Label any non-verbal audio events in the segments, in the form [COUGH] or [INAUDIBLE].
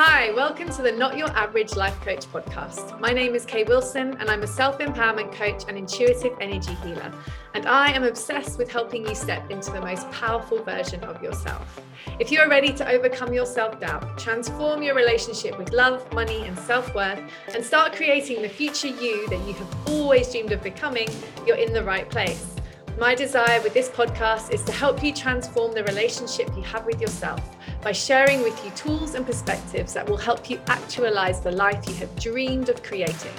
Hi, welcome to the Not Your Average Life Coach podcast. My name is Kay Wilson, and I'm a self empowerment coach and intuitive energy healer. And I am obsessed with helping you step into the most powerful version of yourself. If you are ready to overcome your self doubt, transform your relationship with love, money, and self worth, and start creating the future you that you have always dreamed of becoming, you're in the right place. My desire with this podcast is to help you transform the relationship you have with yourself by sharing with you tools and perspectives that will help you actualize the life you have dreamed of creating.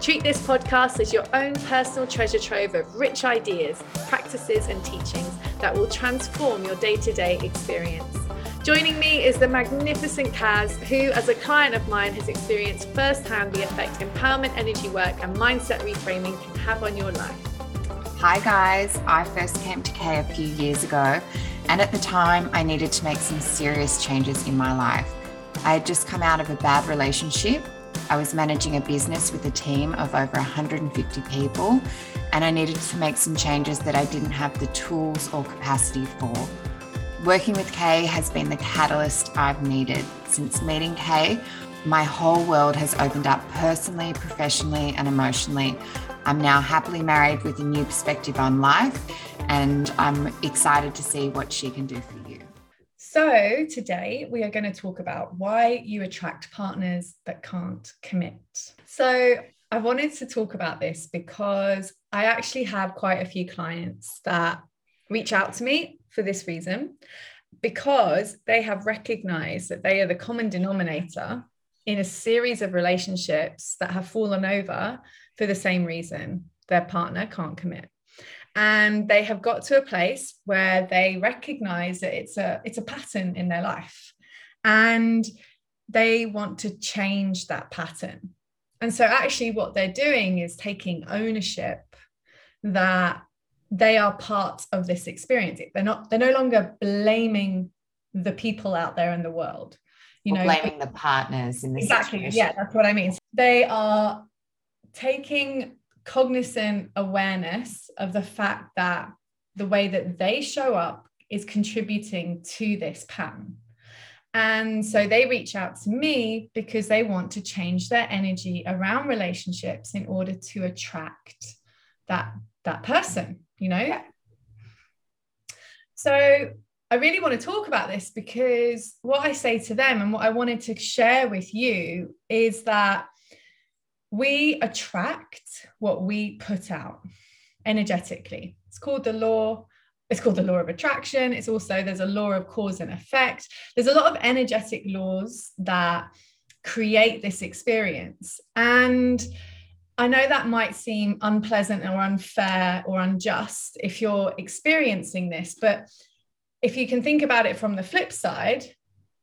Treat this podcast as your own personal treasure trove of rich ideas, practices, and teachings that will transform your day to day experience. Joining me is the magnificent Kaz, who, as a client of mine, has experienced firsthand the effect empowerment energy work and mindset reframing can have on your life. Hi, guys. I first came to Kay a few years ago, and at the time, I needed to make some serious changes in my life. I had just come out of a bad relationship. I was managing a business with a team of over 150 people, and I needed to make some changes that I didn't have the tools or capacity for. Working with Kay has been the catalyst I've needed. Since meeting Kay, my whole world has opened up personally, professionally, and emotionally. I'm now happily married with a new perspective on life, and I'm excited to see what she can do for you. So, today we are going to talk about why you attract partners that can't commit. So, I wanted to talk about this because I actually have quite a few clients that reach out to me for this reason because they have recognized that they are the common denominator in a series of relationships that have fallen over for the same reason their partner can't commit. And they have got to a place where they recognize that it's a it's a pattern in their life. And they want to change that pattern. And so actually what they're doing is taking ownership that they are part of this experience. They're not they're no longer blaming the people out there in the world. You or know blaming the partners in this exactly situation. yeah that's what i mean. They are taking cognizant awareness of the fact that the way that they show up is contributing to this pattern. And so they reach out to me because they want to change their energy around relationships in order to attract that that person, you know? Yeah. So I really want to talk about this because what I say to them and what I wanted to share with you is that we attract what we put out energetically. It's called the law. It's called the law of attraction. It's also, there's a law of cause and effect. There's a lot of energetic laws that create this experience. And I know that might seem unpleasant or unfair or unjust if you're experiencing this, but if you can think about it from the flip side,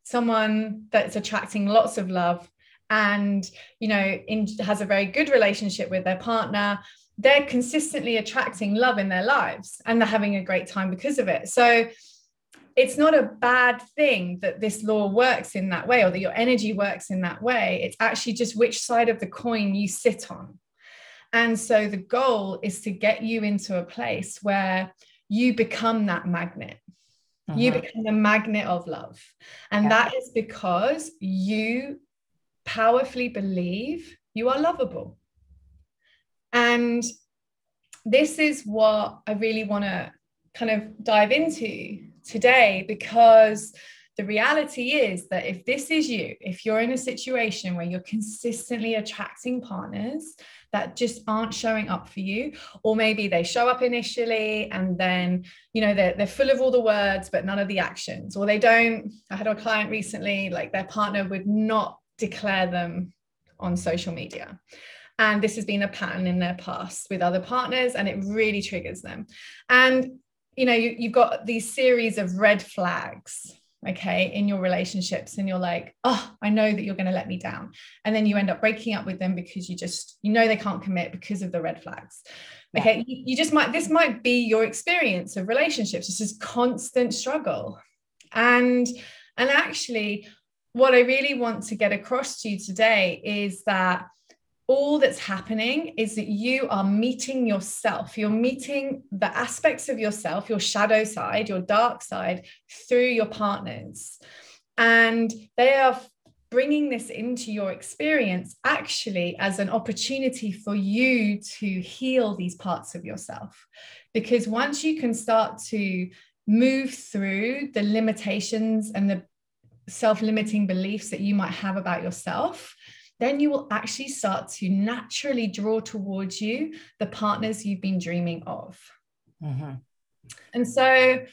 someone that's attracting lots of love and you know in, has a very good relationship with their partner. They're consistently attracting love in their lives and they're having a great time because of it. So it's not a bad thing that this law works in that way or that your energy works in that way. It's actually just which side of the coin you sit on. And so the goal is to get you into a place where you become that magnet. Uh-huh. you become the magnet of love. And yeah. that is because you powerfully believe you are lovable. And this is what I really want to kind of dive into today because the reality is that if this is you, if you're in a situation where you're consistently attracting partners that just aren't showing up for you, or maybe they show up initially and then, you know, they're, they're full of all the words, but none of the actions, or they don't. I had a client recently, like their partner would not declare them on social media. And this has been a pattern in their past with other partners, and it really triggers them. And you know, you, you've got these series of red flags okay in your relationships and you're like oh i know that you're going to let me down and then you end up breaking up with them because you just you know they can't commit because of the red flags okay yeah. you, you, just might this might be your experience of relationships this is constant struggle and and actually what I really want to get across to you today is that all that's happening is that you are meeting yourself. You're meeting the aspects of yourself, your shadow side, your dark side, through your partners. And they are bringing this into your experience actually as an opportunity for you to heal these parts of yourself. Because once you can start to move through the limitations and the self limiting beliefs that you might have about yourself, then you will actually start to naturally draw towards you the partners you've been dreaming of. Mm-hmm. And so,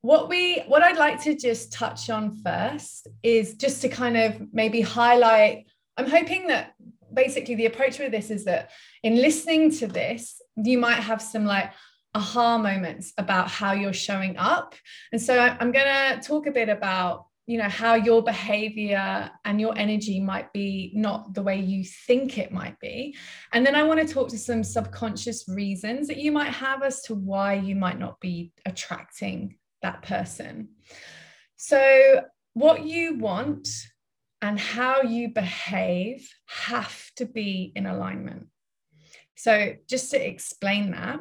what we what I'd like to just touch on first is just to kind of maybe highlight. I'm hoping that basically the approach with this is that in listening to this, you might have some like aha moments about how you're showing up. And so I'm going to talk a bit about you know how your behavior and your energy might be not the way you think it might be. And then i want to talk to some subconscious reasons that you might have as to why you might not be attracting that person. So what you want and how you behave have to be in alignment. So just to explain that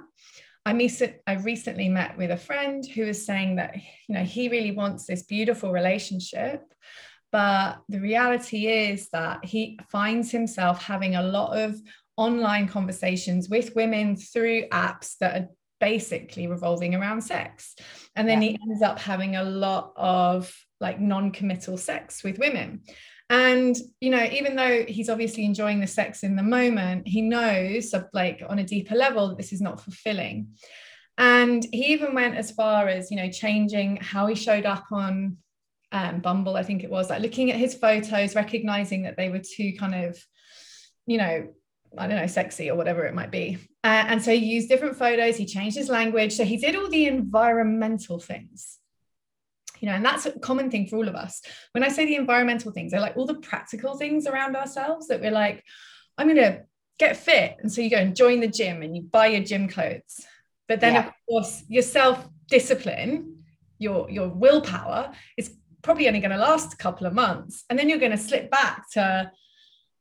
I, I recently met with a friend who was saying that you know he really wants this beautiful relationship but the reality is that he finds himself having a lot of online conversations with women through apps that are basically revolving around sex and then yeah. he ends up having a lot of like non-committal sex with women and you know even though he's obviously enjoying the sex in the moment he knows like on a deeper level that this is not fulfilling and he even went as far as you know changing how he showed up on um, bumble i think it was like looking at his photos recognizing that they were too kind of you know I don't know, sexy or whatever it might be. Uh, and so he used different photos, he changed his language. So he did all the environmental things you know and that's a common thing for all of us. When i say the environmental things they're like all the practical things around ourselves that we're like i'm going to get fit. And so you go and join the gym and you buy your gym clothes. But then yeah. of course your self discipline your your willpower is probably only going to last a couple of months. And then you're going to slip back to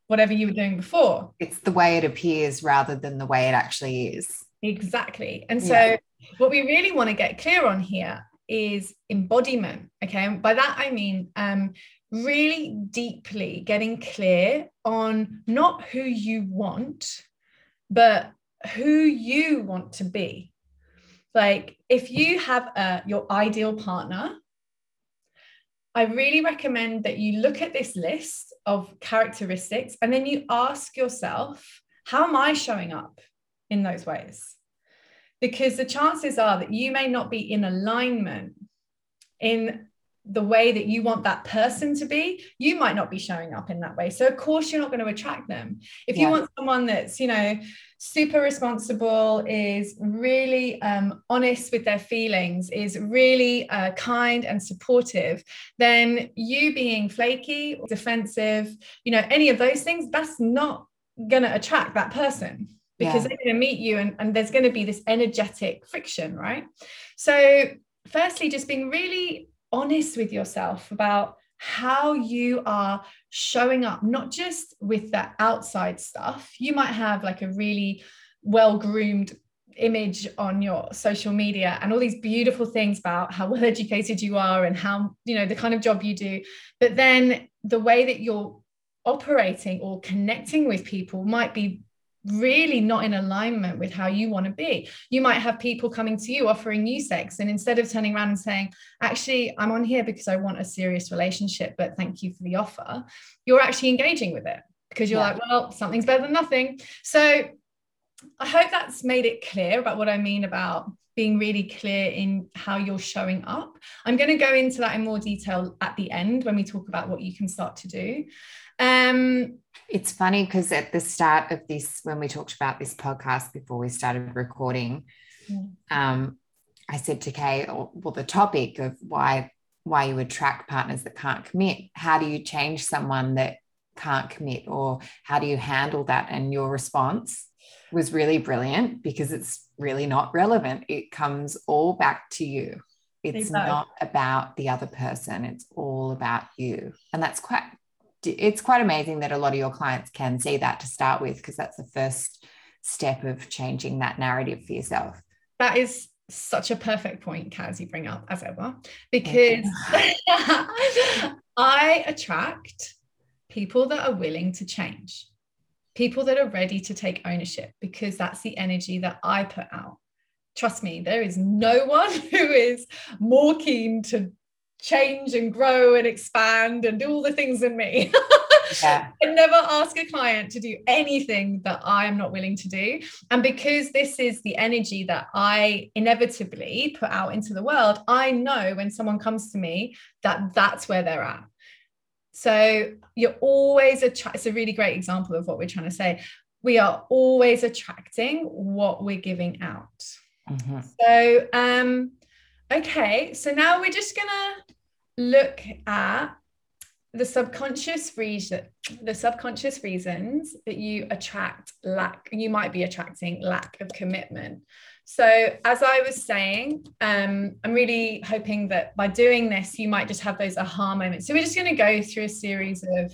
whatever you were doing before. It's the way it appears rather than the way it actually is. Exactly. And so yeah. what we really want to get clear on here is embodiment. Okay. And by that, I mean um, really deeply getting clear on not who you want, but who you want to be. Like if you have a, your ideal partner, I really recommend that you look at this list of characteristics and then you ask yourself, how am I showing up in those ways? Because the chances are that you may not be in alignment in the way that you want that person to be you might not be showing up in that way. So of course you're not going to attract them. If you want someone that's you know super responsible is really um, honest with their feelings is really uh, kind and supportive then you being flaky defensive you know any of those things that's not going to attract that person because yeah. they're going to meet you and, and there's going to be this energetic friction, right? So, firstly, just being really honest with yourself about how you are showing up, not just with the outside stuff. You might have like a really well groomed image on your social media and all these beautiful things about how [LAUGHS] well educated you are and how, you know, the kind of job you do. But then the way that you're operating or connecting with people might be really not in alignment with how you want to be. You might have people coming to you offering you sex, and instead of turning around and saying, Actually, I'm on here because I want a serious relationship, but thank you for the offer, you're actually engaging with it because you're yeah. like, Well, something's better than nothing. So I hope that's made it clear about what I mean about being really clear in how you're showing up. I'm going to go into that in more detail at the end when we talk about what you can start to do. Um, it's funny because at the start of this, when we talked about this podcast before we started recording, um, I said to Kay, oh, well, the topic of why why you attract partners that can't commit. How do you change someone that can't commit, or how do you handle that? And your response was really brilliant because it's really not relevant. It comes all back to you. It's not about the other person. It's all about you. And that's quite it's quite amazing that a lot of your clients can see that to start with, because that's the first step of changing that narrative for yourself. That is such a perfect point, Kaz, you bring up as ever, because [LAUGHS] I attract people that are willing to change, people that are ready to take ownership, because that's the energy that I put out. Trust me, there is no [LAUGHS] one who is more keen to change and grow and expand and do all the things in me. [LAUGHS] Yeah. I never ask a client to do anything that I am not willing to do. And because this is the energy that I inevitably put out into the world, I know when someone comes to me that that's where they're at. So you're always attract. It's a really great example of what we're trying to say. We are always attracting what we're giving out. Mm-hmm. So, um, okay, so now we're just gonna look at the subconscious reason the subconscious reasons that you attract lack you might be attracting lack of commitment. So as i was saying um, i'm really hoping that by doing this you might just have those aha moments. So we're just going to go through a series of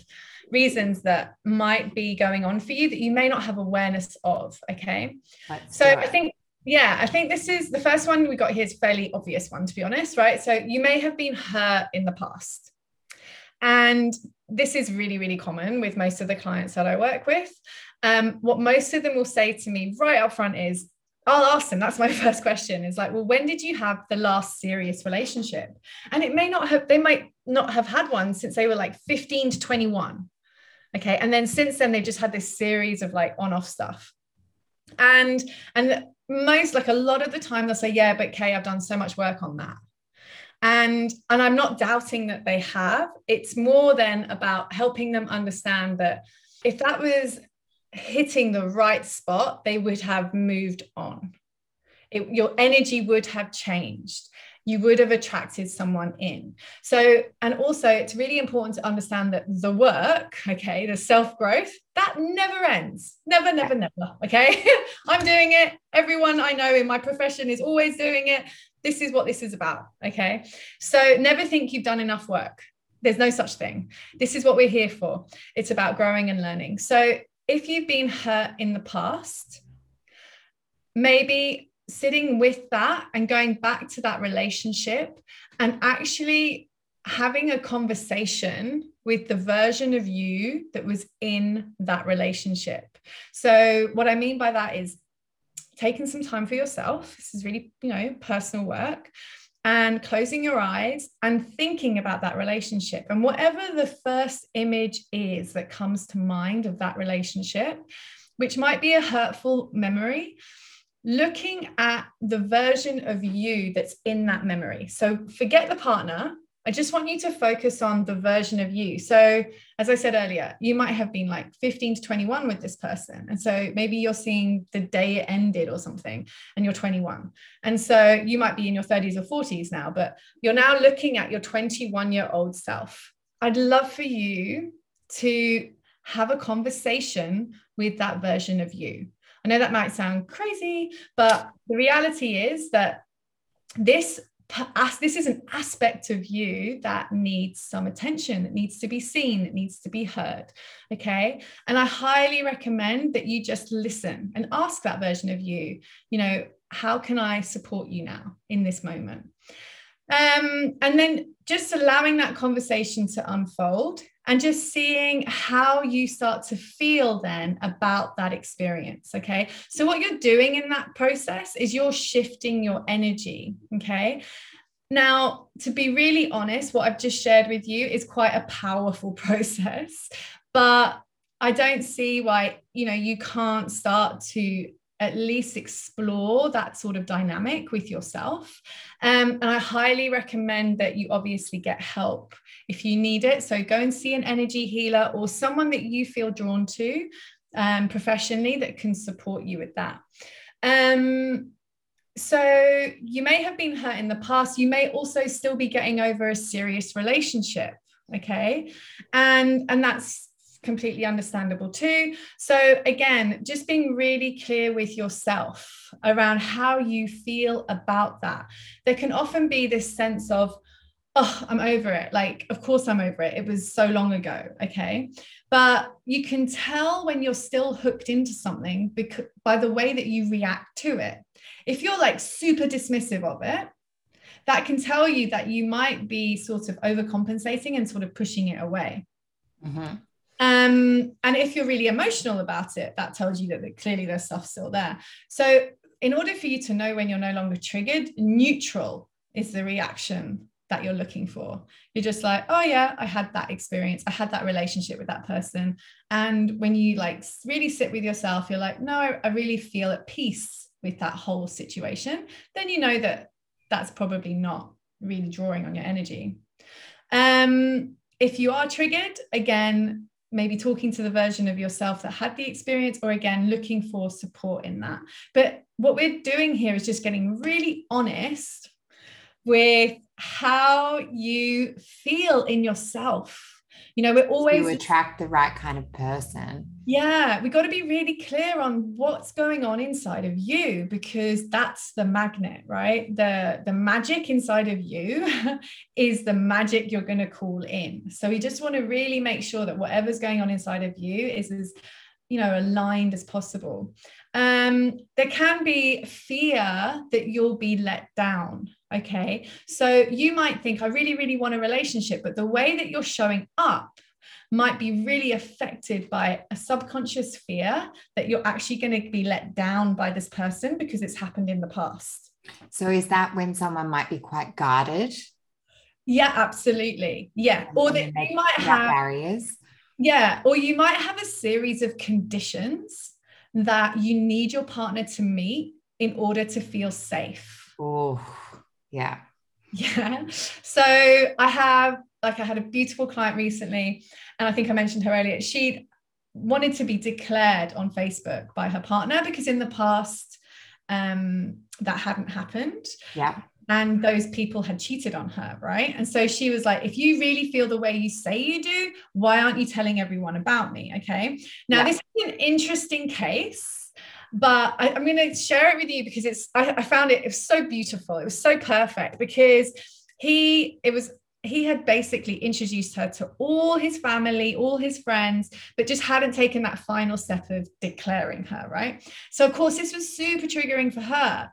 reasons that might be going on for you that you may not have awareness of okay? Let's so i think yeah, I think this is the first one we got here is a fairly obvious one, to be honest, right? So you may have been hurt in the past. And this is really, really common with most of the clients that I work with. Um, what most of them will say to me right up front is, I'll ask them, that's my [LAUGHS] first question is like, well, when did you have the last serious relationship? And it may not have, they might not have had one since they were like 15 to 21. Okay. And then since then, they've just had this series of like on off stuff. And, and most like a lot of the time they'll say yeah but kay i've done so much work on that. And and i'm not doubting that they have. It's more than about helping them understand that if that was hitting the right spot they would have moved on. It, your energy would have changed you would have attracted someone in. So, and also it's really important to understand that the work, okay, the self growth, that never ends. Never, never, never. Okay. [LAUGHS] I'm doing it. Everyone I know in my profession is always doing it. This is what this is about. Okay. So, never think you've done enough work. There's no such thing. This is what we're here for. It's about growing and learning. So, if you've been hurt in the past, maybe sitting with that and going back to that relationship and actually having a conversation with the version of you that was in that relationship. So, what I mean by that is taking some time for yourself. This is really, you know, personal work and closing your eyes and thinking about that relationship. And whatever the first image is that comes to mind of that relationship, which might be a hurtful memory, looking at the version of you that's in that memory. So forget the partner. I just want you to focus on the version of you. So, as I said earlier, you might have been like 15 to 21 with this person. And so maybe you're seeing the day it ended or something, and you're 21. And so you might be in your 30s or 40s now, but you're now looking at your 21 year old self. I'd love for you to have a conversation with that version of you. I know that might sound crazy, but the reality is that this this is an aspect of you that needs some attention it needs to be seen it needs to be heard okay? And i highly recommend that you just listen and ask that version of you you know how can i support you now in this moment? Um, and then just allowing that conversation to unfold and just seeing how you start to feel then about that experience. Okay. So, what you're doing in that process is you're shifting your energy. Okay. Now, to be really honest, what I've just shared with you is quite a powerful [LAUGHS] process, but I don't see why, you know, you can't start to at least explore that sort of dynamic with yourself. Um, and I highly recommend that you obviously get help if you need it. So go and see an energy healer or someone that you feel drawn to um, professionally that can support you with that. Um, so you may have been hurt in the past. You may also still be getting over a serious relationship. Okay. And, and that's completely understandable too. So, again, just being really clear with yourself around how you feel about that. There can often be this sense of, oh, I'm over it. Like, of course, I'm over it. It was so long ago. Okay. But you can tell when you're still hooked into something because by the way that you react to it. If you're like super dismissive of it, that can tell you that you might be sort of overcompensating and sort of pushing it away. Mm-hmm. Um, and if you're really emotional about it, that tells you that, that clearly there's stuff still there. So, in order for you to know when you're no longer triggered, neutral is the reaction that you're looking for. You're just like, oh yeah, I had that experience. I had that relationship with that person. And when you like really sit with yourself, you're like, no, I, I really feel at peace with that whole situation. Then you know that that's probably not really drawing on your energy. Um, if you are triggered, again, maybe talking to the version of yourself that had the experience, or again, looking for support in that. But what we're doing here is just getting really honest with how you feel in yourself. You know, we're always you attract the right kind of person. Yeah, we got to be really clear on what's going on inside of you because that's the magnet, right? The the magic inside of you [LAUGHS] is the magic you're going to call in. So we just want to really make sure that whatever's going on inside of you is as you know aligned as possible um, there can be fear that you'll be let down Okay. So you might think, I really, really want a relationship, but the way that you're showing up might be really affected by a subconscious fear that you're actually going to be let down by this person because it's happened in the past. So is that when someone might be quite guarded? Yeah, absolutely. Yeah. Or that you might have barriers. Yeah. Or you might have a series of conditions that you need your partner to meet in order to feel safe. Oh, yeah. Yeah. So I have, like, I had a beautiful client recently, and I think I mentioned her earlier. She wanted to be declared on Facebook by her partner because in the past, um, that hadn't happened. Yeah. And those people had cheated on her, right? And so she was like, if you really feel the way you say you do, why aren't you telling everyone about me? Okay. Now, yeah. this is an interesting case but I, am going to share it with you because it's I, I found it, it was so beautiful it was so perfect because he it was he had basically introduced her to all his family, all his friends, but just hadn't taken that final step of declaring her, right? So, of course, this was super triggering for her.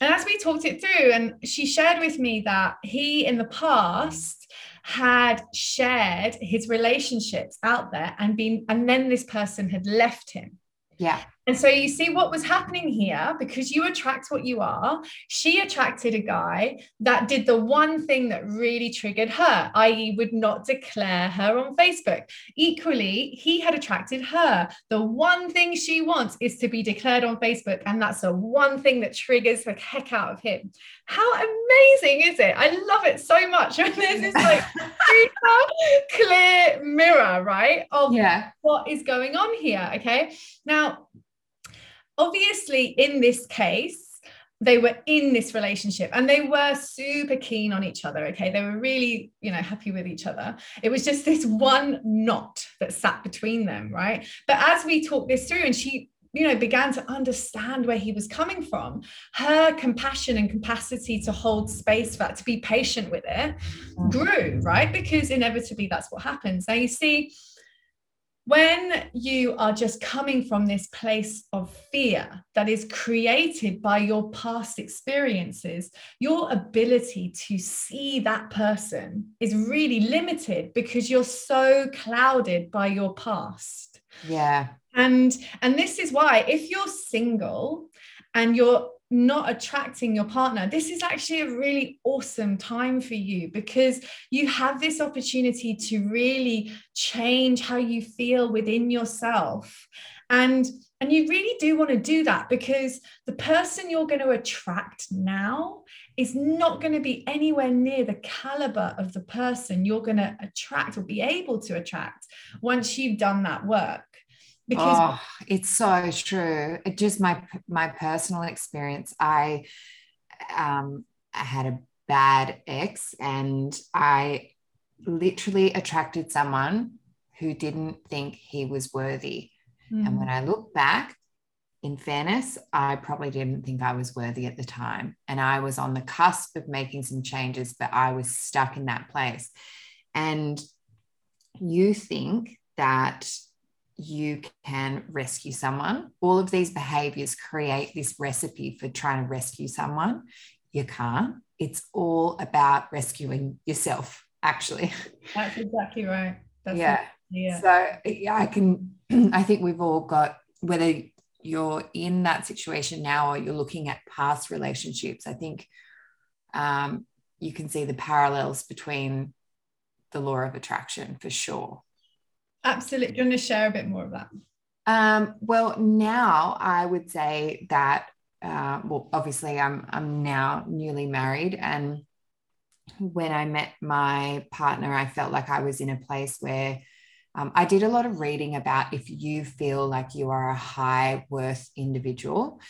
And as we talked it through, and she shared with me that he in the past had shared his relationships out there and been, and then this person had left him. Yeah. And so you see what was happening here because you attract what you are. She attracted a guy that did the one thing that really triggered her, i.e., would not declare her on Facebook. Equally, he had attracted her. The one thing she wants is to be declared on Facebook. And that's the one thing that triggers the heck out of him. How amazing is it? I love it so much. [LAUGHS] there's this like clear mirror, right? Of yeah. what is going on here. Okay. Now, obviously, in this case, they were in this relationship and they were super keen on each other okay? They were really you know happy with each other. It was just this one knot that sat between them right? But as we talked this through and she you know began to understand where he was coming from her compassion and capacity to hold space for that to be patient with it mm. grew right? Because inevitably that's what happens. Now you see when you are just coming from this place of fear that is created by your past experiences, your ability to see that person is really limited because you're so clouded by your past. Yeah. And and this is why if you're single and you're not attracting your partner, this is actually a really awesome time for you because you have this opportunity to really change how you feel within yourself. And and you really do want to do that because the person you're going to attract now is not going to be anywhere near the caliber of the person you're going to attract or be able to attract once you've done that work because oh, it's so true. It just my my personal experience i um I had a bad ex and i literally attracted someone who didn't think he was worthy. Mm. and when i look back in fairness i probably didn't think i was worthy at the time. And i was on the cusp of making some changes but i was stuck in that place. And you think that you can rescue someone. All of these behaviors create this recipe for trying to rescue someone. You can't. It's all about rescuing yourself, actually. [LAUGHS] That's exactly right. That's yeah. yeah so yeah i can [CLEARS THROAT] i think we've all got whether you're in that situation now or you're looking at past relationships i think um, you can see the parallels between the law of attraction for sure absolutely. Do you want to share a bit more of that? Um, well now i would say that uh, well obviously i'm i'm now newly married and when i met my partner i felt like i was in a place where um, I did a lot of reading about if you feel like you are a high worth individual,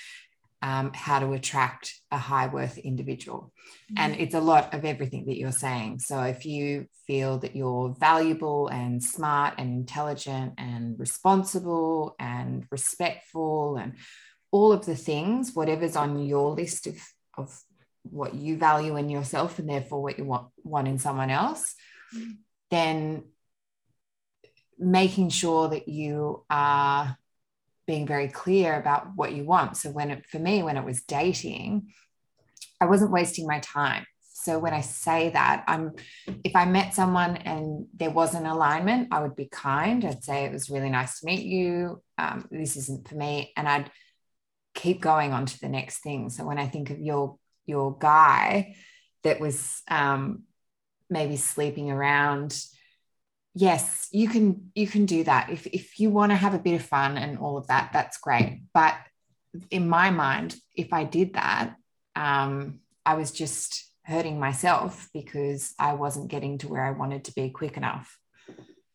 um, how to attract a high worth individual. Mm-hmm. And it's a lot of everything that you're saying. So if you feel that you're valuable and smart and intelligent and responsible and respectful and all of the things, whatever's on your list of, of what you value in yourself and therefore what you want, want in someone else, mm-hmm. then making sure that you are being very clear about what you want. So when it, for me, when it was dating, I wasn't wasting my time. So when I say that, I'm if I met someone and there was an alignment, I would be kind. I'd say it was really nice to meet you. Um, this isn't for me, and I'd keep going on to the next thing. So when I think of your your guy that was um, maybe sleeping around yes you can you can do that. If if you want to have a bit of fun and all of that that's great. But in my mind if i did that um, i was just hurting myself because i wasn't getting to where i wanted to be quick enough.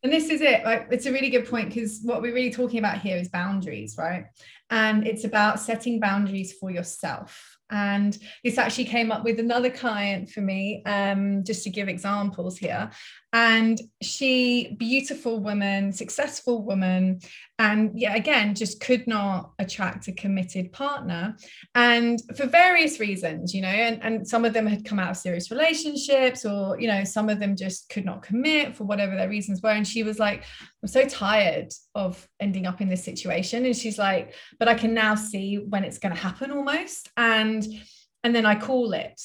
And this is it like it's a really good point because what we're really talking about here is boundaries right? And it's about setting boundaries for yourself. And this actually came up with another client for me, um, just to give examples here. And she, beautiful woman, successful woman, and yeah, again, just could not attract a committed partner. And for various reasons, you know, and, and some of them had come out of serious relationships, or, you know, some of them just could not commit for whatever their reasons were. And she was like, I'm so tired of ending up in this situation. And she's like, but I can now see when it's going to happen almost. And and then I call it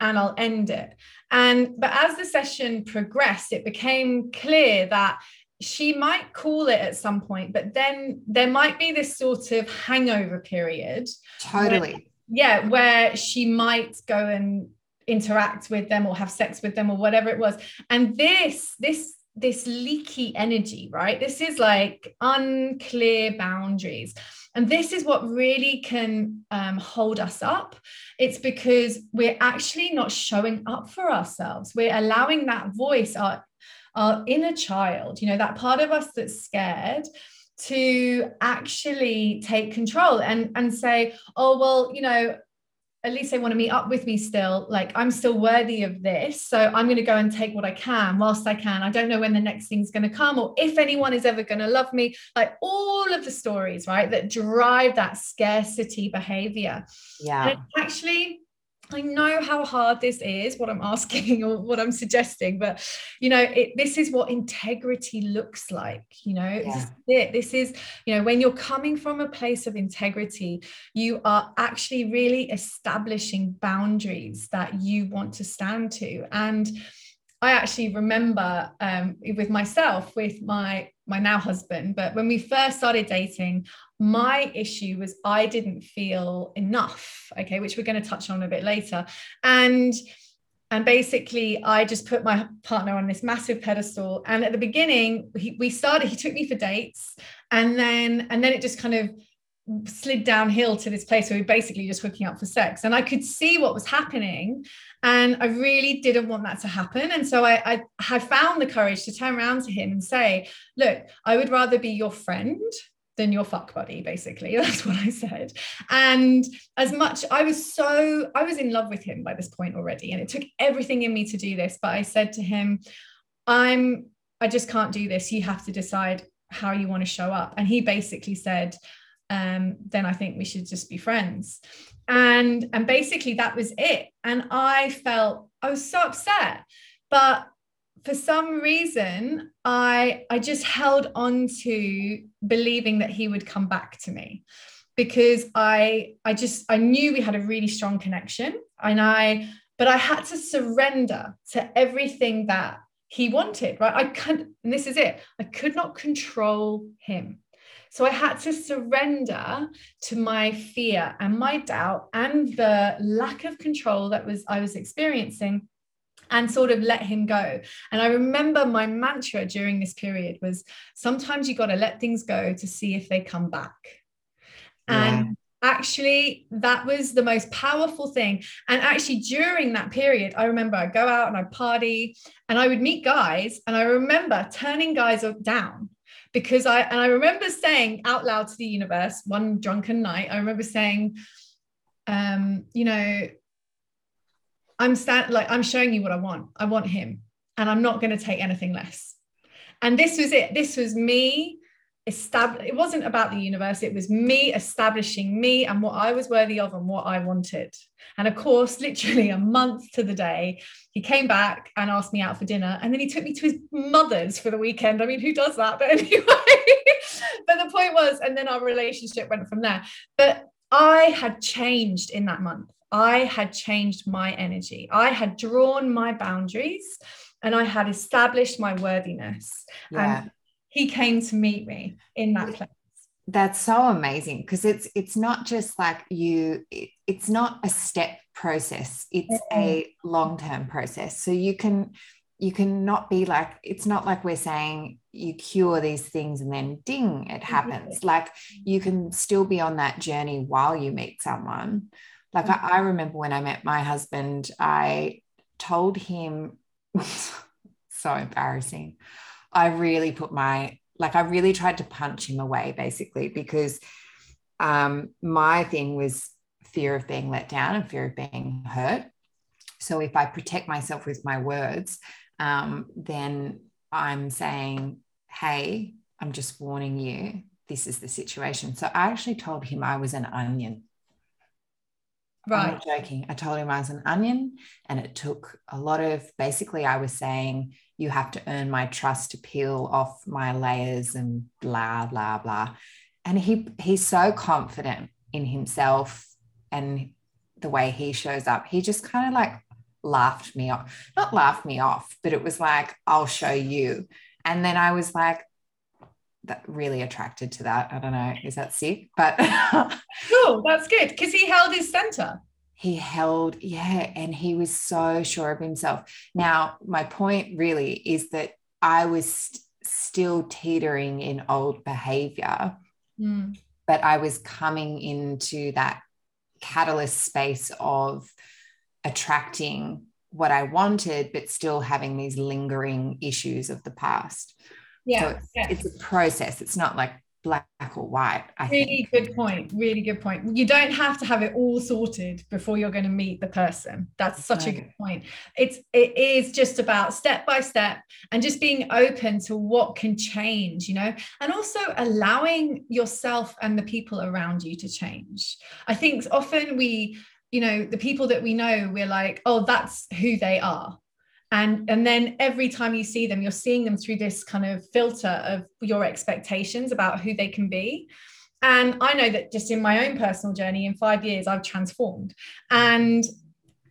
and I'll end it. And but as the session progressed, it became clear that she might call it at some point, but then there might be this sort of hangover period. Totally. Where, yeah, where she might go and interact with them or have sex with them or whatever it was. And this, this this leaky energy, right? This is like unclear boundaries. And this is what really can um, hold us up. It's because we're actually not showing up for ourselves. We're allowing that voice, our, our inner child, you know, that part of us that's scared to actually take control and and say oh well you know at least they want to meet up with me still. Like I'm still worthy of this. So I'm going to go and take what I can whilst I can. I don't know when the next thing's going to come or if anyone is ever going to love me. Like all of the stories, right, that drive that scarcity behavior. Yeah. And actually I know how hard this is, what I'm asking [LAUGHS] or what I'm suggesting, but you know, it, this is what integrity looks like. You know, yeah. this, is it. this is, you know, when you're coming from a place of integrity, you are actually really establishing boundaries that you want to stand to. And I actually remember um, with myself, with my my now husband, but when we first started dating, my issue was I didn't feel enough. Okay, which we're going to touch on a bit later, and and basically I just put my partner on this massive pedestal. And at the beginning, he, we started. He took me for dates, and then and then it just kind of slid downhill to this place where we were basically just hooking up for sex. And i could see what was happening and i really didn't want that to happen. And so I, I had found the courage to turn around to him and say look i would rather be your friend than your fuck buddy basically. [LAUGHS] That's what i said. And as much i was so i was in love with him by this point already and it took everything in me to do this. But i said to him i'm i just can't do this. You have to decide how you want to show up. And he basically said um, then I think we should just be friends. And and basically that was it. And I felt I was so upset, but for some reason I I just held on to believing that he would come back to me because I I just I knew we had a really strong connection and I but I had to surrender to everything that he wanted, right? I couldn't, and this is it, I could not control him. So I had to surrender to my fear and my doubt and the lack of control that was I was experiencing and sort of let him go. And I remember my mantra during this period was sometimes you got to let things go to see if they come back. Yeah. And actually that was the most powerful thing and actually during that period i remember i'd go out and i'd party and i would meet guys and i remember turning guys down because i and i remember saying out loud to the universe one drunken night i remember saying um you know i'm stand like i'm showing you what i want. I want him and i'm not going to take anything less. And this was it. This was me it wasn't about the universe it was me establishing me and what i was worthy of and what i wanted. And of course literally a month to the day he came back and asked me out for dinner and then he took me to his mother's for the weekend. I mean who does that? [LAUGHS] But anyway but the point was and then our relationship went from there. But i had changed in that month. I had changed my energy. I had drawn my boundaries and I had established my worthiness. Yeah. And he came to meet me in that place that's so amazing because it's it's not just like you it, it's not a step process it's mm-hmm. a long-term process so you can you can not be like it's not like we're saying you cure these things and then ding it happens mm-hmm. like you can still be on that journey while you meet someone like mm-hmm. I, I remember when i met my husband i told him [LAUGHS] so embarrassing I really put my like I really tried to punch him away basically because um, my thing was fear of being let down and fear of being hurt. So if I protect myself with my words, um, then I'm saying, "Hey, I'm just warning you. This is the situation." So I actually told him I was an onion. Right. I'm not joking. I told him I was an onion, and it took a lot of basically, I was saying, you have to earn my trust to peel off my layers and blah blah blah. And he he's so confident in himself and the way he shows up. He just kind of like laughed me off not laughed me off but it was like i'll show you. And then i was like that really attracted to that. I don't know is that sick? But [LAUGHS] cool that's good because he held his center he held yeah and he was so sure of himself now my point really is that i was st- still teetering in old behavior mm. but i was coming into that catalyst space of attracting what i wanted but still having these lingering issues of the past yeah, so it's, yeah. it's a process it's not like black or white. I really think. good point. Really good point. You don't have to have it all sorted before you're going to meet the person. That's such a good point. It's it is just about step by step and just being open to what can change, you know, and also allowing yourself and the people around you to change. I think often we you know the people that we know we're like oh that's who they are and and then every time you see them you're seeing them through this kind of filter of your expectations about who they can be. And i know that just in my own personal journey in 5 years i've transformed. And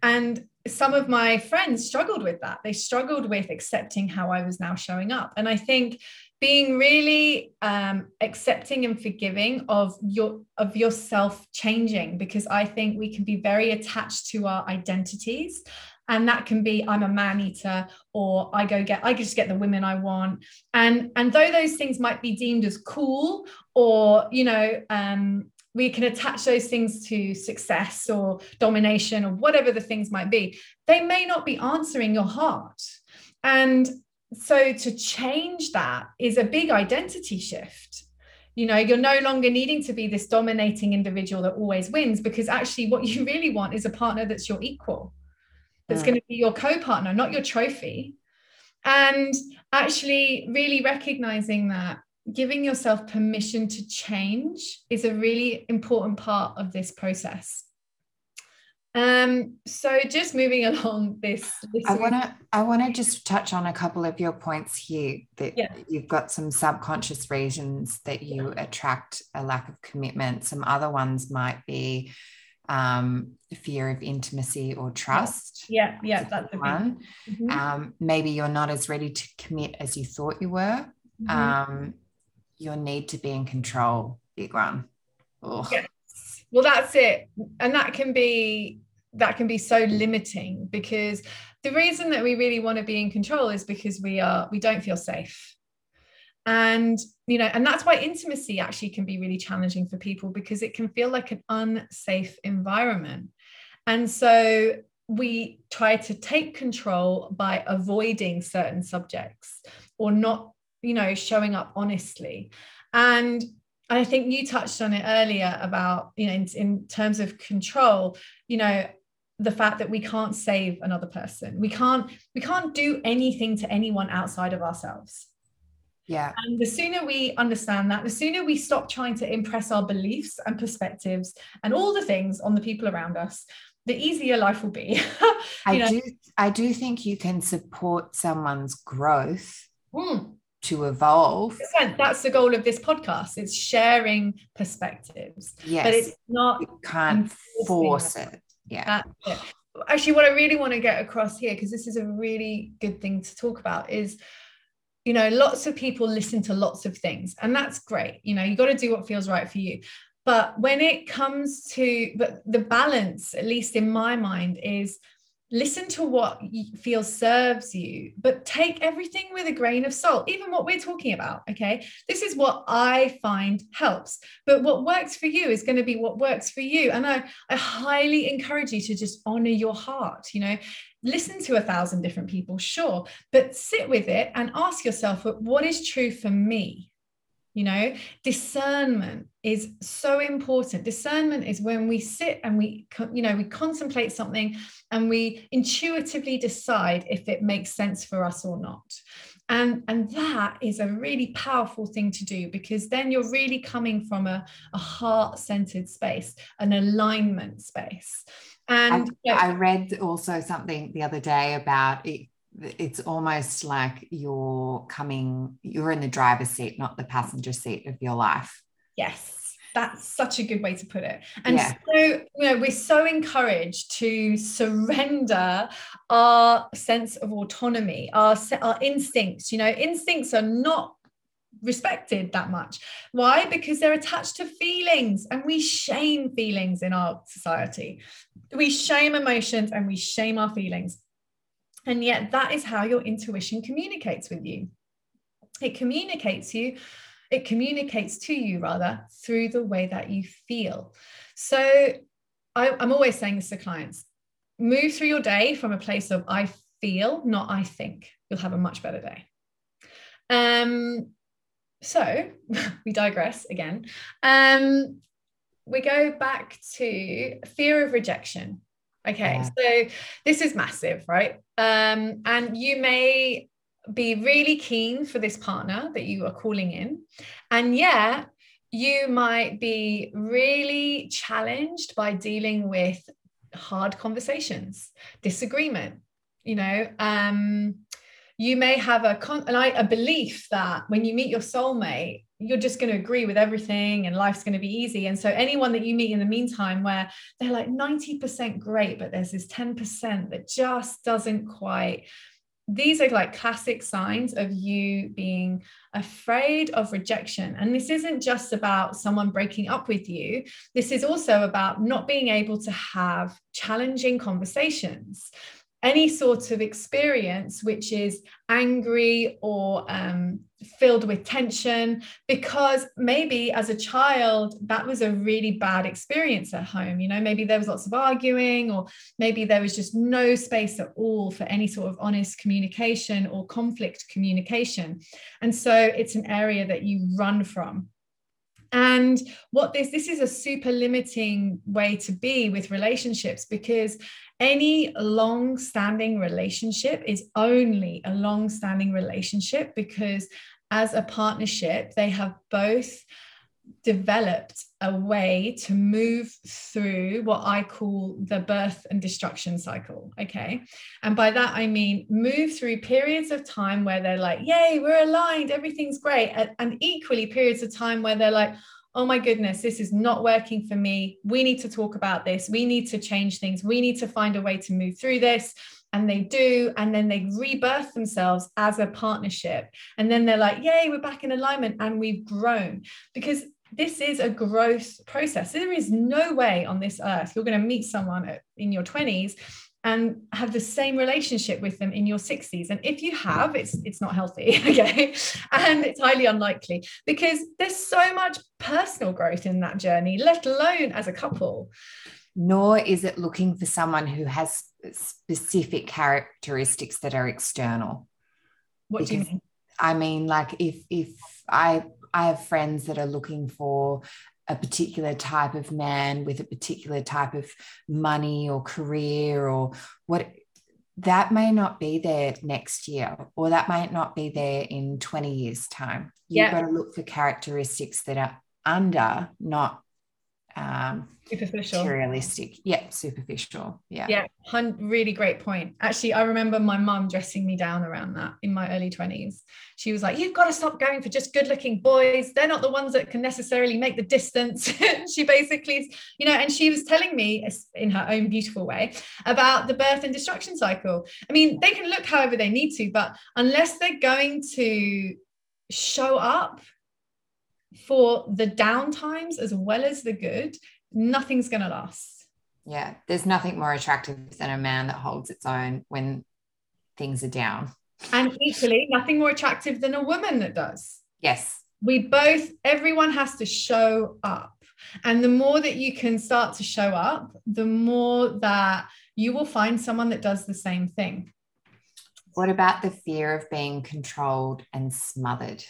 and some of my friends struggled with that. They struggled with accepting how i was now showing up. And i think being really um, accepting and forgiving of your of yourself changing because i think we can be very attached to our identities and that can be i'm a man eater or i go get i just get the women i want. And and though those things might be deemed as cool or you know um, we can attach those things to success or domination or whatever the things might be they may not be answering your heart. And so to change that is a big identity shift. You know you're no longer needing to be this dominating individual that always wins because actually what you really want is a partner that's your equal that's mm. going to be your co-partner not your trophy. And actually really recognizing that giving yourself permission to change is a really important part of this process. Um so just moving [LAUGHS] along this, this i want to i want to just touch on a couple of your points here that yeah. you've got some subconscious reasons that you attract a lack of commitment. Some other ones might be um, fear of intimacy or trust. Yeah, yeah, that's the one. Mm-hmm. Um, maybe you're not as ready to commit as you thought you were. Mm-hmm. Um, your need to be in control, big one. Yes. Well, that's it, and that can be that can be so limiting because the reason that we really want to be in control is because we are we don't feel safe and you know and that's why intimacy actually can be really challenging for people because it can feel like an unsafe environment and so we try to take control by avoiding certain subjects or not you know showing up honestly and I think you touched on it earlier about, you know, in, in terms of control, you know, the fact that we can't save another person. We can't, we can't do anything to anyone outside of ourselves. Yeah. And the sooner we understand that, the sooner we stop trying to impress our beliefs and perspectives and all the things on the people around us, the easier life will be. [LAUGHS] I know? do I do think you can support someone's growth mm. to evolve. That's the goal of this podcast. It's sharing perspectives. Yes. But it's not you can't force it. Yeah. It. Actually, what I really want to get across here, because this is a really good thing to talk about, is you know lots of people listen to lots of things and that's great. You know you got to do what feels right for you. But when it comes to but the balance at least in my mind is listen to what feels serves you but take everything with a grain of salt even what we're talking about okay? This is what i find helps but what works for you is going to be what works for you and i i highly encourage you to just honor your heart you know? Listen to a thousand different people sure but sit with it and ask yourself what is true for me you know? Discernment is so important. Discernment is when we sit and we you know we contemplate something and we intuitively decide if it makes sense for us or not. And and that is a really powerful thing to do because then you're really coming from a, a heart-centered space an alignment space. And I, yeah. I read also something the other day about it it's almost like you're coming you're in the driver's seat not the passenger seat of your life. Yes that's such a good way to put it. And yeah. so you know we're so encouraged to surrender our sense of autonomy our our instincts you know instincts are not respected that much. Why? Because they're attached to feelings and we shame feelings in our society. We shame emotions and we shame our feelings and yet, that is how your intuition communicates with you. It communicates you, it communicates to you rather through the way that you feel. So I, I'm always saying this to clients move through your day from a place of I feel, not I think. You'll have a much better day. Um, so [LAUGHS] we digress again. Um, we go back to fear of rejection. Okay, yeah. so this is massive, right? Um, and you may be really keen for this partner that you are calling in, and yet you might be really challenged by dealing with hard conversations, disagreement. You know, um, you may have a con- a belief that when you meet your soulmate, you're just going to agree with everything and life's going to be easy. And so anyone that you meet in the meantime where they're like 90% great, but there's this 10% that just doesn't quite these are like classic signs of you being afraid of rejection. And this isn't just about someone breaking up with you, this is also about not being able to have challenging conversations any sort of experience which is angry or um, filled with tension because maybe as a child that was a really bad experience at home you know maybe there was lots of arguing or maybe there was just no space at all for any sort of honest communication or conflict communication. And so it's an area that you run from and what this this is a super limiting way to be with relationships because any long standing relationship is only a long standing relationship because as a partnership they have both developed a way to move through what I call the birth and destruction cycle. Okay. And by that, I mean move through periods of time where they're like, yay, we're aligned, everything's great. And, equally periods of time where they're like, oh my goodness, this is not working for me. We need to talk about this. We need to change things. We need to find a way to move through this. And they do. And then they rebirth themselves as a partnership. And then they're like, yay, we're back in alignment and we've grown. Because this is a growth process. There is no way on this earth you're going to meet someone in your 20s and have the same relationship with them in your 60s and if you have it's it's not healthy [LAUGHS] okay? And it's highly unlikely because there's so much personal growth in that journey let alone as a couple. Nor is it looking for someone who has specific characteristics that are external. What because, do you mean? I mean like if if i i have friends that are looking for a particular type of man with a particular type of money or career or what that may not be there next year or that might not be there in 20 years time you've yeah. got to look for characteristics that are under not um, superficial. materialistic. Yeah superficial. Yeah. Yeah really great point. Actually i remember my mum dressing me down around that in my early 20s she was like you've got to stop going for just good looking boys. They're not the ones that can necessarily make the distance. [LAUGHS] She basically you know and she was telling me in her own beautiful way about the birth and destruction cycle. I mean they can look however they need to but unless they're going to show up for the down times as well as the good, nothing's going to last. Yeah, there's nothing more attractive than a man that holds its own when things are down. And equally, nothing more attractive than a woman that does. Yes. We both, everyone has to show up. And the more that you can start to show up, the more that you will find someone that does the same thing. What about the fear of being controlled and smothered?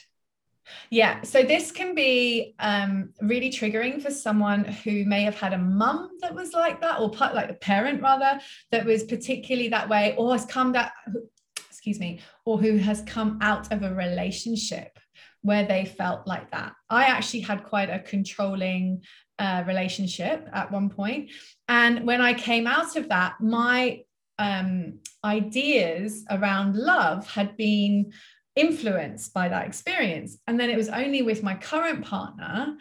Yeah, so this can be um, really triggering for someone who may have had a mum that was like that, or like a parent rather, that was particularly that way, or has come that, excuse me, or who has come out of a relationship where they felt like that. I actually had quite a controlling uh, relationship at one point, and when I came out of that, my um, ideas around love had been influenced by that experience. And then it was only with my current partner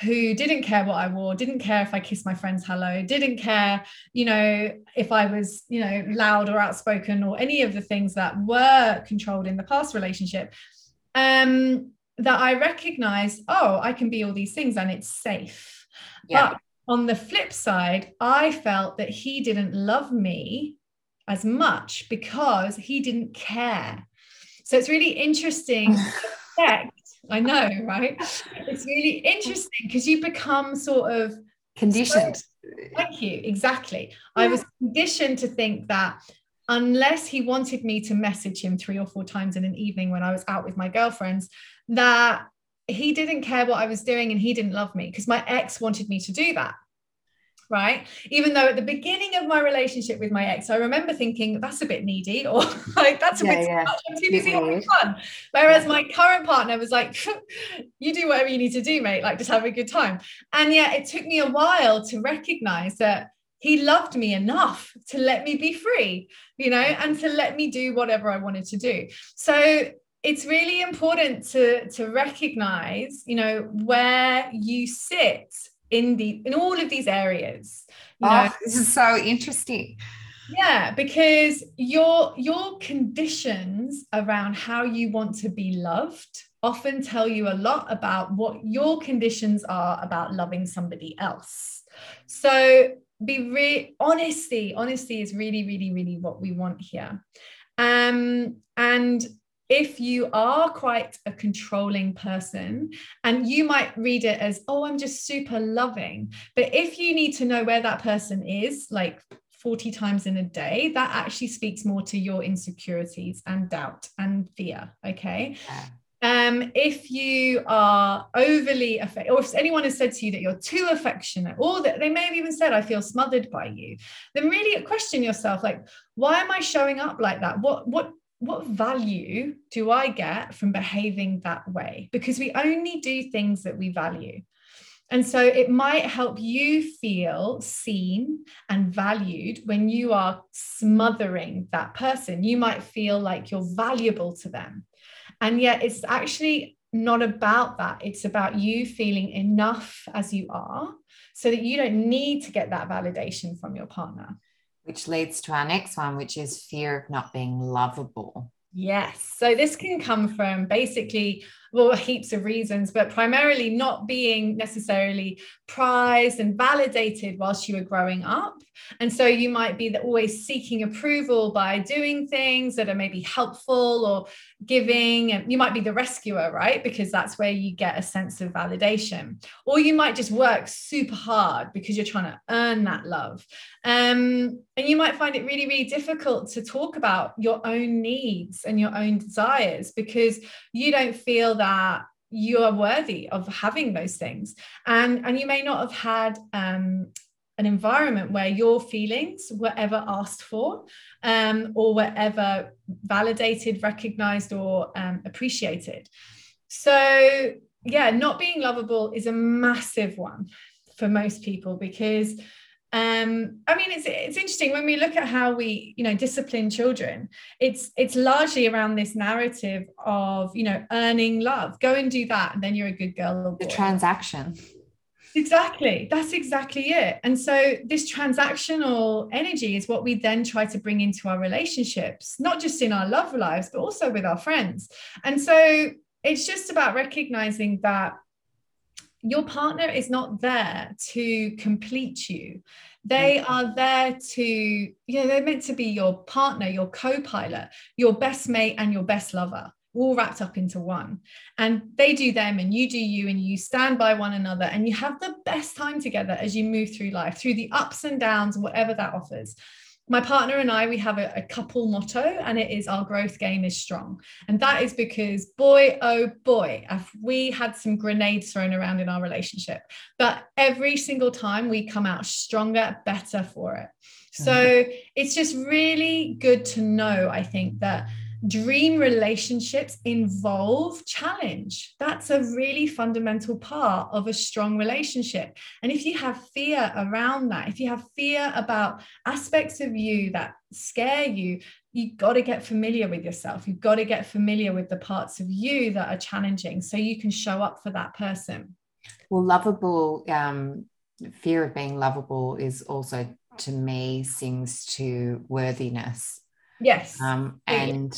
who didn't care what I wore, didn't care if I kissed my friends hello, didn't care, you know, if I was, you know, loud or outspoken or any of the things that were controlled in the past relationship. Um, that I recognized, oh, I can be all these things and it's safe. Yeah. But on the flip side, I felt that he didn't love me as much because he didn't care. So it's really interesting. [SIGHS] I know, right? It's really interesting because you become sort of conditioned. So, thank you. Exactly. Yeah. I was conditioned to think that unless he wanted me to message him three or four times in an evening when I was out with my girlfriends, that he didn't care what I was doing and he didn't love me because my ex wanted me to do that right? Even though at the beginning of my relationship with my ex, I remember thinking that's a bit needy [LAUGHS] or like that's a yeah, bit yeah. too much. I'm too busy having fun. Whereas yeah. my current partner was like, [LAUGHS] you do whatever you need to do, mate, like just have a good time. And yet it took me a while to recognize that he loved me enough to let me be free, you know, and to let me do whatever I wanted to do. So it's really important to to recognize you know where you sit in the in all of these areas you oh, know? this is so interesting. Yeah because your your conditions around how you want to be loved often tell you a lot about what your conditions are about loving somebody else. So be real honesty honesty is really really really what we want here. Um and if you are quite a controlling person and you might read it as oh i'm just super loving. But if you need to know where that person is like 40 times in a day that actually speaks more to your insecurities and doubt and fear okay? Um, if you are overly affected, or if anyone has said to you that you're too affectionate, or that they may have even said, I feel smothered by you, then really question yourself, like, why am I showing up like that? What what what value do I get from behaving that way? Because we only do things that we value. And so it might help you feel seen and valued when you are smothering that person. You might feel like you're valuable to them. And yet it's actually not about that. It's about you feeling enough as you are so that you don't need to get that validation from your partner. Which leads to our next one, which is fear of not being lovable. Yes. So this can come from basically well, [LAUGHS] heaps of reasons, but primarily not being necessarily prized and validated whilst you were growing up. And so you might be always seeking approval by doing things that are maybe helpful or giving. And you might be the rescuer, right? Because that's where you get a sense of validation. Or you might just work super hard because you're trying to earn that love. Um, and you might find it really, really difficult to talk about your own needs and your own desires because you don't feel that you are worthy of having those things. And and you may not have had um, an environment where your feelings were ever asked for um, or were ever validated recognized or um, appreciated. So yeah not being lovable is a massive one for most people because um i mean it's it's interesting when we look at how we you know discipline children it's it's largely around this narrative of you know earning love. Go and do that and then you're a good girl the transaction. Exactly. That's exactly it. And so this transactional energy is what we then try to bring into our relationships not just in our love lives but also with our friends. And so it's just about recognizing that your partner is not there to complete you. They mm. are there to you know they're meant to be your partner your co-pilot your best mate and your best lover all wrapped up into one. And they do them and you do you and you stand by one another and you have the best time together as you move through life through the ups and downs whatever that offers my partner and I, we have a, a, couple motto, and it is our growth game is strong. And that is because, boy, oh boy, have we had some grenades thrown around in our relationship. But every single time we come out stronger, better for it. So mm-hmm. it's just really good to know, I think, that dream relationships involve challenge. That's a really fundamental part of a strong relationship. And if you have fear around that, if you have fear about aspects of you that scare you, you've got to get familiar with yourself. You've got to get familiar with the parts of you that are challenging so you can show up for that person. Well, lovable, um, fear of being lovable is also to me sings to worthiness Yes. Um, and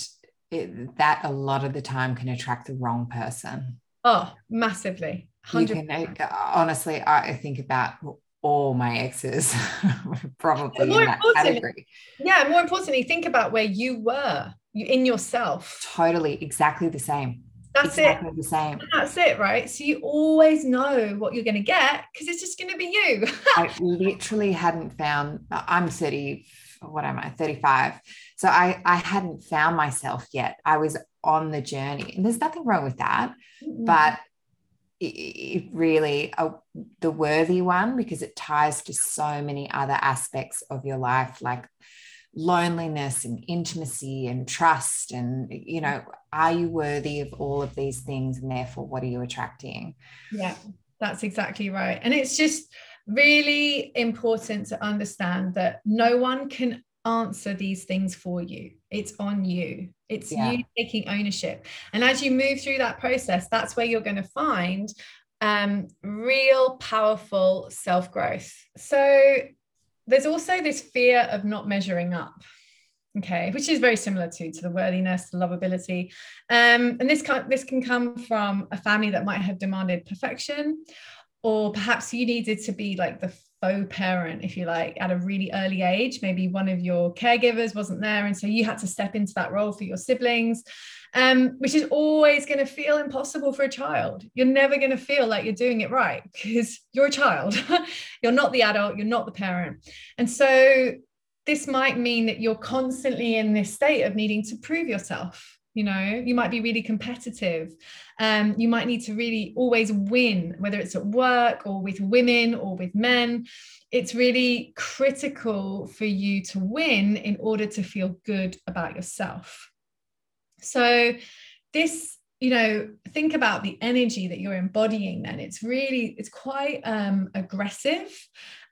it, that a lot of the time can attract the wrong person. Oh, massively. 100%. You can, honestly, I think about all my exes [LAUGHS] probably more in that category. Yeah, more importantly, think about where you were in yourself. Totally, exactly the same. That's exactly it. The same. That's it, right? So you always know what you're going to get because it's just going to be you. [LAUGHS] I literally hadn't found. I'm 30 what am I, 35. So I, I hadn't found myself yet. I was on the journey. And there's nothing wrong with that. Mm-hmm. But it, really, uh, the worthy one, because it ties to so many other aspects of your life, like loneliness and intimacy and trust. And, you know, are you worthy of all of these things? And therefore, what are you attracting? Yeah, that's exactly right. And it's just, really important to understand that no one can answer these things for you. It's on you. It's yeah. you taking ownership. And as you move through that process, that's where you're going to find um, real powerful self growth. So there's also this fear of not measuring up. Okay, which is very similar to, to the worthiness, the lovability. Um, and this can, this can come from a family that might have demanded perfection or perhaps you needed to be like the faux parent if you like at a really early age. Maybe one of your caregivers wasn't there and so you had to step into that role for your siblings um, which is always going to feel impossible for a child. You're never going to feel like you're doing it right because you're a child. [LAUGHS] You're not the adult you're not the parent. And so this might mean that you're constantly in this state of needing to prove yourself you know you might be really competitive. Um, you might need to really always win whether it's at work or with women or with men. It's really critical for you to win in order to feel good about yourself. So this you know think about the energy that you're embodying then. It's really it's quite um aggressive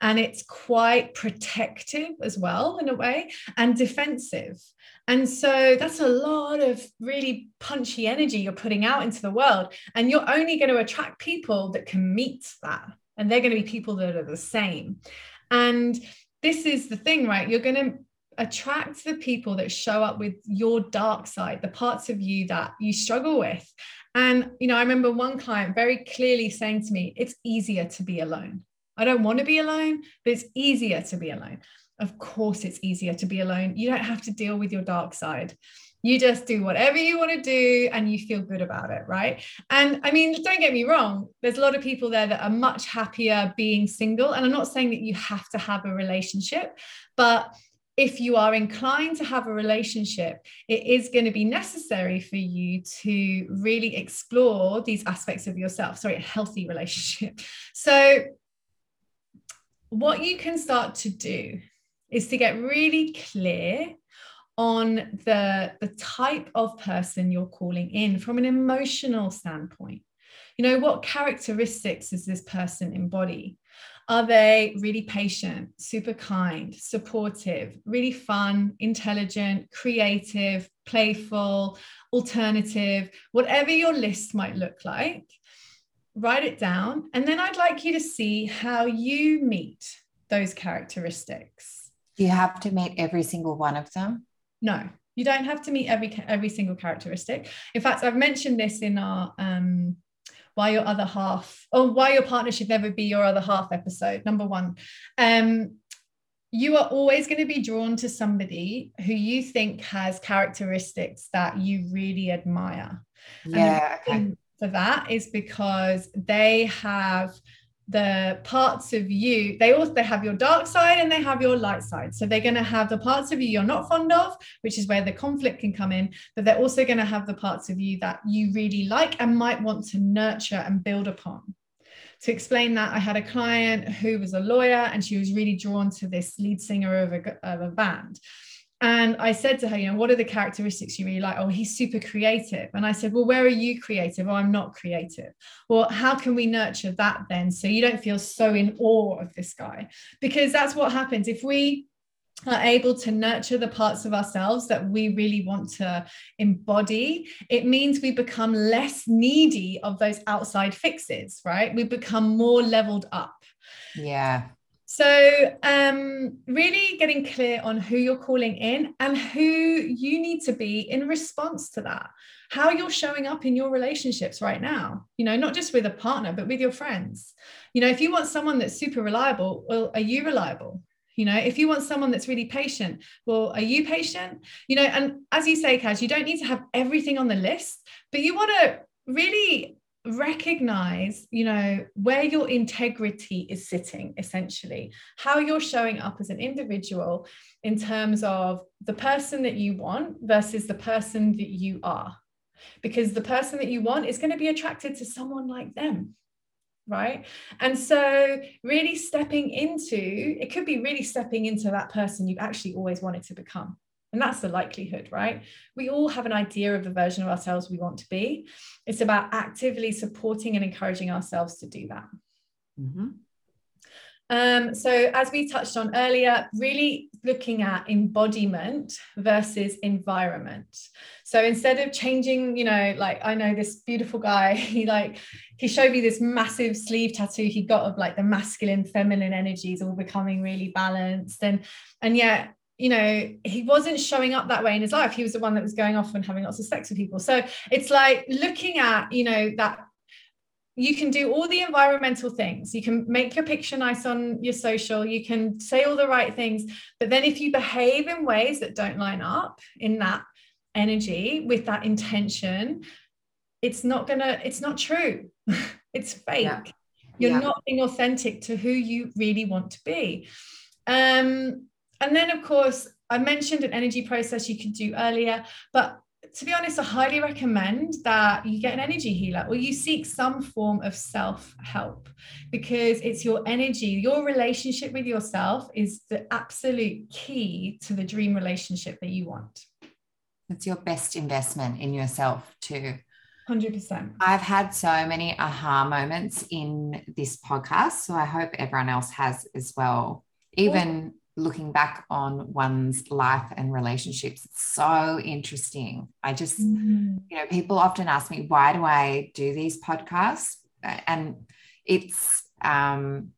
and it's quite protective as well in a way and defensive. And so that's a lot of really punchy energy you're putting out into the world and you're only going to attract people that can meet that and they're going to be people that are the same. And this is the thing right? You're going to attract the people that show up with your dark side, the parts of you that you struggle with. And, you know, I remember one client very clearly saying to me, it's easier to be alone. I don't want to be alone, but it's easier to be alone. Of course, it's easier to be alone. You don't have to deal with your dark side. You just do whatever you want to do and you feel good about it, right? And I mean, don't get me wrong, there's a lot of people there that are much happier being single. And I'm not saying that you have to have a relationship, but if you are inclined to have a relationship, it is going to be necessary for you to really explore these aspects of yourself. Sorry, a healthy relationship. [LAUGHS] So, what you can start to do is to get really clear on the, the type of person you're calling in from an emotional standpoint. You know, what characteristics does this person embody? Are they really patient, super kind, supportive, really fun, intelligent, creative, playful, alternative, whatever your list might look like? Write it down. And then I'd like you to see how you meet those characteristics. Do you have to meet every single one of them? No, you don't have to meet every every single characteristic. In fact, I've mentioned this in our um, why your other half or why your partner should never be your other half episode number one um you are always going to be drawn to somebody who you think has characteristics that you really admire yeah okay. for that is because they have the parts of you they also they have your dark side and they have your light side. So they're going to have the parts of you you're not fond of which is where the conflict can come in but they're also going to have the parts of you that you really like and might want to nurture and build upon. To explain that i had a client who was a lawyer and she was really drawn to this lead singer of a, of a band and I said to her, you know, what are the characteristics you really like? Oh, he's super creative. And I said, well, where are you creative? Oh, I'm not creative. Well, how can we nurture that then? So you don't feel so in awe of this guy? Because that's what happens. If we are able to nurture the parts of ourselves that we really want to embody, it means we become less needy of those outside fixes, right? We become more leveled up. Yeah. So, um, really getting clear on who you're calling in and who you need to be in response to that, how you're showing up in your relationships right now, you know, not just with a partner, but with your friends. You know, if you want someone that's super reliable, well, are you reliable? You know, if you want someone that's really patient, well, are you patient? You know, and as you say, Kaz, you don't need to have everything on the list, but you want to really recognize you know where your integrity is sitting essentially. How you're showing up as an individual in terms of the person that you want versus the person that you are. Because the person that you want is going to be attracted to someone like them right? And so really stepping into it could be really stepping into that person you've actually always wanted to become and that's the likelihood, right? We all have an idea of the version of ourselves we want to be. It's about actively supporting and encouraging ourselves to do that. Mm-hmm. Um, so, as we touched on earlier, really looking at embodiment versus environment. So, instead of changing, you know, like I know this beautiful guy, [LAUGHS] he like he showed me this massive sleeve tattoo he got of like the masculine, feminine energies all becoming really balanced, and and yet you know, he wasn't showing up that way in his life. He was the one that was going off and having lots of sex with people. So it's like looking at, you know, that you can do all the environmental things. You can make your picture nice on your social. You can say all the right things. But then if you behave in ways that don't line up in that energy with that intention, it's not gonna, it's not true. [LAUGHS] it's fake. Yeah. You're yeah. not being authentic to who you really want to be. Um, and then, of course, I mentioned an energy process you could do earlier, but to be honest, I highly recommend that you get an energy healer or you seek some form of self help because it's your energy, your relationship with yourself is the absolute key to the dream relationship that you want. It's your best investment in yourself, too. 100%. I've had so many aha moments in this podcast. So I hope everyone else has as well. Even looking back on one's life and relationships, it's so interesting. I just, mm-hmm. you know, people often ask me, why do I do these podcasts? And it's, um,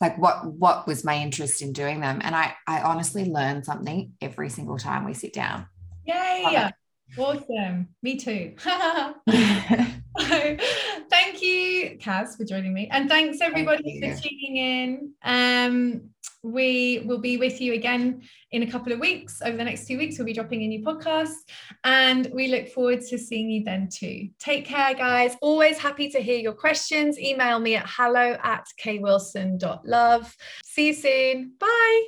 like what what was my interest in doing them and i i honestly learn something every single time we sit down yay awesome me too [LAUGHS] [LAUGHS] [LAUGHS] thank you kaz for joining me and thanks everybody Thank for tuning in um we will be with you again in a couple of weeks. Over the next two weeks, we'll be dropping a new podcast, and we look forward to seeing you then too. Take care, guys. Always happy to hear your questions. Email me at hello at kwilson.love. See you soon. Bye.